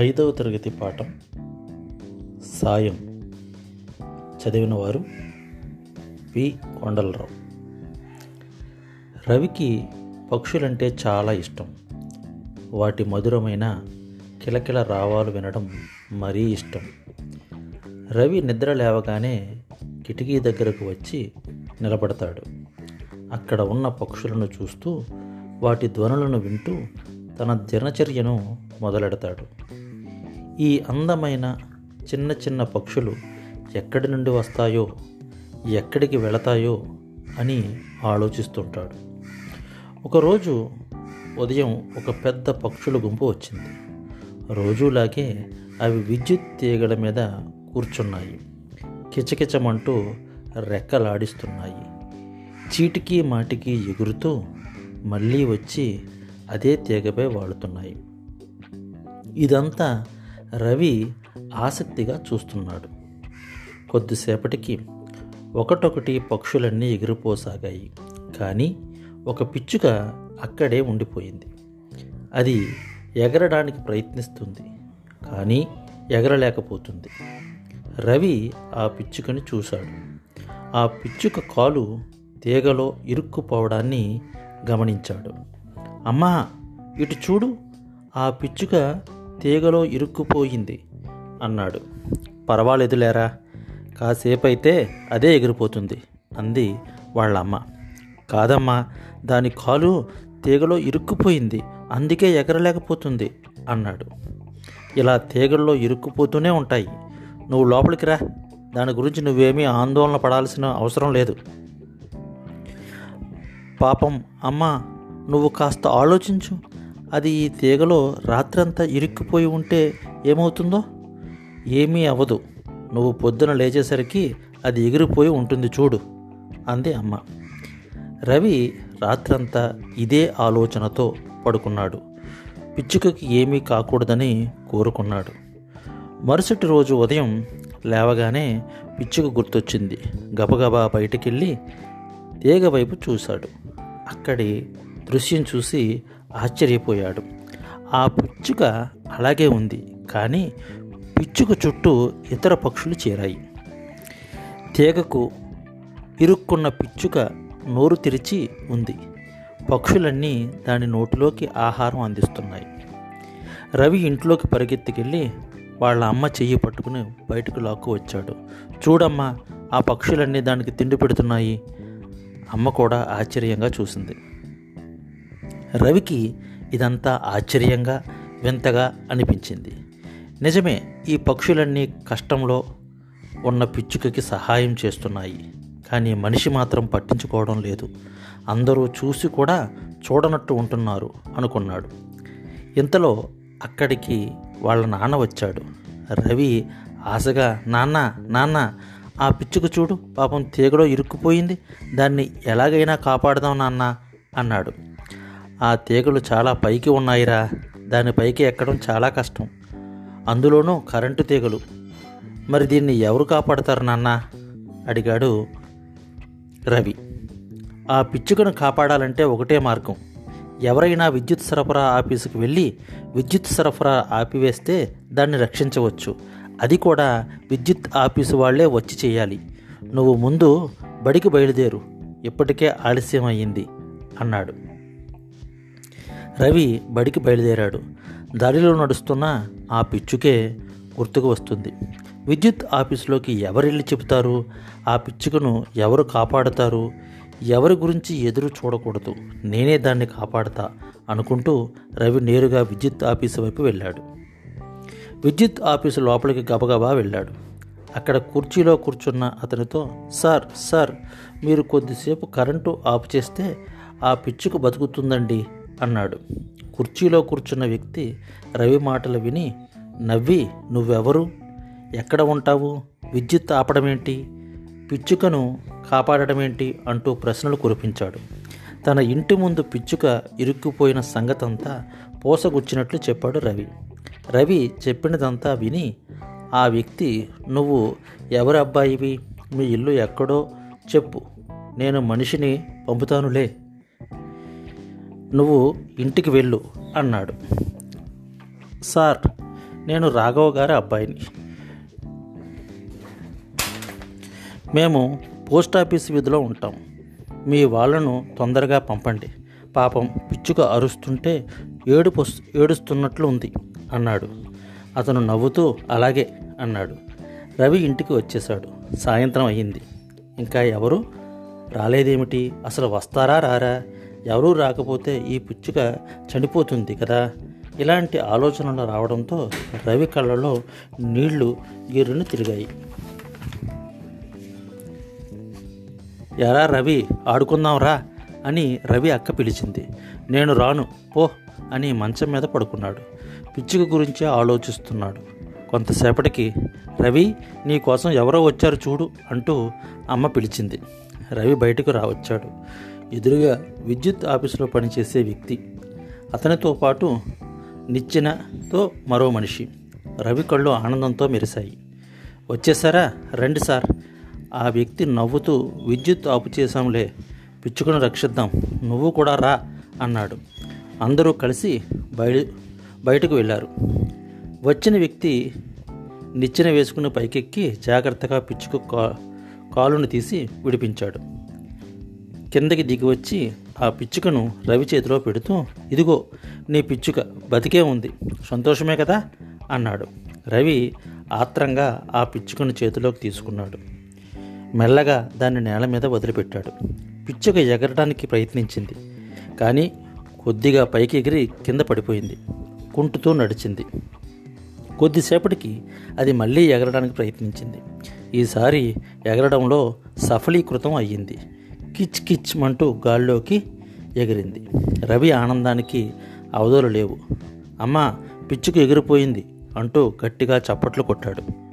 ఐదవ తరగతి పాఠం సాయం చదివిన వారు పి. కొండలరావు. రవికి పక్షులంటే చాలా ఇష్టం. వాటి మధురమైన కిలకిల రావాలు వినడం మరీ ఇష్టం. రవి నిద్ర లేవగానే కిటికీ దగ్గరకు వచ్చి నిలబడతాడు. అక్కడ ఉన్న పక్షులను చూస్తూ వాటి ధ్వనులను వింటూ తన దినచర్యను మొదలెడతాడు. ఈ అందమైన చిన్న చిన్న పక్షులు ఎక్కడి నుండి వస్తాయో ఎక్కడికి వెళతాయో అని ఆలోచిస్తుంటాడు. ఒకరోజు ఉదయం ఒక పెద్ద పక్షుల గుంపు వచ్చింది. రోజులాగే అవి విద్యుత్ తీగల మీద కూర్చున్నాయి. కిచకిచమంటూ రెక్కలాడిస్తున్నాయి. చీటికి మాటికి ఎగురుతూ మళ్ళీ వచ్చి అదే తీగపై వాడుతున్నాయి. ఇదంతా రవి ఆసక్తిగా చూస్తున్నాడు. కొద్దిసేపటికి ఒకటొకటి పక్షులన్నీ ఎగిరిపోసాగాయి. కానీ ఒక పిచ్చుక అక్కడే ఉండిపోయింది. అది ఎగరడానికి ప్రయత్నిస్తుంది కానీ ఎగరలేకపోతుంది. రవి ఆ పిచ్చుకని చూశాడు. ఆ పిచ్చుక కాలు తీగలో ఇరుక్కుపోవడాన్ని గమనించాడు. అమ్మా ఇటు చూడు ఆ పిచ్చుక తీగలో ఇరుక్కుపోయింది అన్నాడు. పర్వాలేదులేరా కాసేపు అయితే అదే ఎగిరిపోతుంది అంది వాళ్ళమ్మ. కాదమ్మా దాని కాలు తీగలో ఇరుక్కుపోయింది అందుకే ఎగరలేకపోతుంది అన్నాడు. ఇలా తీగల్లో ఇరుక్కుపోతూనే ఉంటాయి. నువ్వు లోపలికి రా దాని గురించి నువ్వేమీ ఆందోళన పడాల్సిన అవసరం లేదు. పాపం అమ్మ నువ్వు కాస్త ఆలోచించు. అది ఈ తీగలో రాత్రంతా ఇరుక్కుపోయి ఉంటే ఏమవుతుందో? ఏమీ అవ్వదు నువ్వు పొద్దున లేచేసరికి అది ఎగిరిపోయి ఉంటుంది చూడు అంది అమ్మ. రవి రాత్రంతా ఇదే ఆలోచనతో పడుకున్నాడు. పిచ్చుకకి ఏమీ కాకూడదని కోరుకున్నాడు. మరుసటి రోజు ఉదయం లేవగానే పిచ్చుక గుర్తొచ్చింది. గబగబా బయటికెళ్ళి తీగ వైపు చూశాడు. అక్కడి దృశ్యం చూసి ఆశ్చర్యపోయాడు. ఆ పిచ్చుక అలాగే ఉంది కానీ పిచ్చుక చుట్టూ ఇతర పక్షులు చేరాయి. తీగకు ఇరుక్కున్న పిచ్చుక నోరు తెరిచి ఉంది. పక్షులన్నీ దాని నోటిలోకి ఆహారం అందిస్తున్నాయి. రవి ఇంట్లోకి పరిగెత్తుకెళ్ళి వాళ్ళ అమ్మ చెయ్యి పట్టుకుని బయటకు లాక్కు వచ్చాడు. చూడమ్మా ఆ పక్షులన్నీ దానికి తిండి పెడుతున్నాయి. అమ్మ కూడా ఆశ్చర్యంగా చూసింది. రవికి ఇదంతా ఆశ్చర్యంగా వింతగా అనిపించింది. నిజమే ఈ పక్షులన్నీ కష్టంలో ఉన్న పిచ్చుకకి సహాయం చేస్తున్నాయి. కానీ మనిషి మాత్రం పట్టించుకోవడం లేదు. అందరూ చూసి కూడా చూడనట్టు ఉంటున్నారు అనుకున్నాడు. ఇంతలో అక్కడికి వాళ్ళ నాన్న వచ్చాడు. రవి ఆశగా నాన్న నాన్న ఆ పిచ్చుకు చూడు పాపం తీగలో ఇరుక్కుపోయింది. దాన్ని ఎలాగైనా కాపాడదాం నాన్న అన్నాడు. ఆ తీగలు చాలా పైకి ఉన్నాయిరా. దాని పైకి ఎక్కడం చాలా కష్టం. అందులోనూ కరెంటు తీగలు. మరి దీన్ని ఎవరు కాపాడతారు నాన్న? అడిగాడు రవి. ఆ పిచ్చుకను కాపాడాలంటే ఒకటే మార్గం. ఎవరైనా విద్యుత్ సరఫరా ఆఫీసుకు వెళ్ళి విద్యుత్ సరఫరా ఆపివేస్తే దాన్ని రక్షించవచ్చు. అది కూడా విద్యుత్ ఆఫీసు వాళ్ళే వచ్చి చేయాలి. నువ్వు ముందు బడికి బయలుదేరు. ఇప్పటికే ఆలస్యం అయ్యింది అన్నాడు. రవి బడికి బయలుదేరాడు. దారిలో నడుస్తున్న ఆ పిచ్చుకే గుర్తుకు వస్తుంది. విద్యుత్ ఆఫీసులోకి ఎవరెళ్ళి చెబుతారు? ఆ పిచ్చుకను ఎవరు కాపాడుతారు? ఎవరి గురించి ఎదురు చూడకూడదు. నేనే దాన్ని కాపాడతా అనుకుంటూ రవి నేరుగా విద్యుత్ ఆఫీసు వైపు వెళ్ళాడు. విద్యుత్ ఆఫీసు లోపలికి గబగబా వెళ్ళాడు. అక్కడ కుర్చీలో కూర్చున్న అతనితో సార్ సార్ మీరు కొద్దిసేపు కరెంటు ఆఫ్ చేస్తే ఆ పిచ్చుకు బతుకుతుందండి. అన్నాడు. కుర్చీలో కూర్చున్న వ్యక్తి రవి మాటలు విని నవ్వి నువ్వెవరు? ఎక్కడ ఉంటావు? విద్యుత్ ఆపడమేంటి? పిచ్చుకను కాపాడటమేంటి అంటూ ప్రశ్నలు కురిపించాడు. తన ఇంటి ముందు పిచ్చుక ఇరుక్కుపోయిన సంగతంతా పోసగుచ్చినట్లు చెప్పాడు రవి. రవి చెప్పినదంతా విని ఆ వ్యక్తి నువ్వు ఎవరి అబ్బాయివి? మీ ఇల్లు ఎక్కడో? చెప్పు. నేను మనిషిని పంపుతానులే. నువ్వు ఇంటికి వెళ్ళు అన్నాడు. సార్ నేను రాఘవ గారి అబ్బాయిని. మేము పోస్ట్ ఆఫీస్ వీధిలో ఉంటాం. మీ వాళ్ళను తొందరగా పంపండి. పాపం పిచ్చుక అరుస్తుంటే ఏడుపు ఏడుస్తున్నట్లు ఉంది అన్నాడు. అతను నవ్వుతూ అలాగే అన్నాడు. రవి ఇంటికి వచ్చేశాడు. సాయంత్రం అయ్యింది ఇంకా ఎవరు? రాలేదేమిటి? అసలు వస్తారా రారా? ఎవరూ రాకపోతే ఈ పిచ్చుక చనిపోతుంది కదా? ఇలాంటి ఆలోచనలు రావడంతో రవి కళ్ళలో నీళ్ళు గిర్రును తిరిగాయి. ఎరా రవి ఆడుకుందాంరా అని రవి అక్క పిలిచింది. నేను రాను పో అని మంచం మీద పడుకున్నాడు. పిచ్చుక గురించే ఆలోచిస్తున్నాడు. కొంతసేపటికి రవి నీ కోసం ఎవరో వచ్చారు చూడు అంటూ అమ్మ పిలిచింది. రవి బయటకు రావచ్చాడు. ఎదురుగా విద్యుత్ ఆఫీసులో పనిచేసే వ్యక్తి. అతనితో పాటు నిచ్చెనతో మరో మనిషి. రవి కళ్ళు ఆనందంతో మెరిశాయి. వచ్చేసారా? రండి సార్. ఆ వ్యక్తి నవ్వుతూ విద్యుత్ ఆపు చేశాంలే. పిచ్చుకొని రక్షిద్దాం. నువ్వు కూడా రా అన్నాడు. అందరూ కలిసి బయట బయటకు వెళ్ళారు. వచ్చిన వ్యక్తి నిచ్చెన వేసుకుని పైకెక్కి జాగ్రత్తగా పిచ్చుకు కా కాలును తీసి విడిపించాడు. కిందకి దిగి వచ్చి ఆ పిచ్చుకను రవి చేతిలో పెడుతూ ఇదిగో నీ పిచ్చుక బతికే ఉంది సంతోషమే కదా? అన్నాడు. రవి ఆత్రంగా ఆ పిచ్చుకను చేతిలోకి తీసుకున్నాడు. మెల్లగా దాన్ని నేల మీద వదిలిపెట్టాడు. పిచ్చుక ఎగరడానికి ప్రయత్నించింది కానీ కొద్దిగా పైకి ఎగిరి కింద పడిపోయింది కుంటుతూ నడిచింది. కొద్దిసేపటికి అది మళ్ళీ ఎగరడానికి ప్రయత్నించింది. ఈసారి ఎగరడంలో సఫలీకృతం అయ్యింది. కిచ్ కిచ్ అంటూ గాల్లోకి ఎగిరింది. రవి ఆనందానికి అవధులు లేవు. అమ్మా పిచ్చుకు ఎగిరిపోయింది అంటూ గట్టిగా చప్పట్లు కొట్టాడు.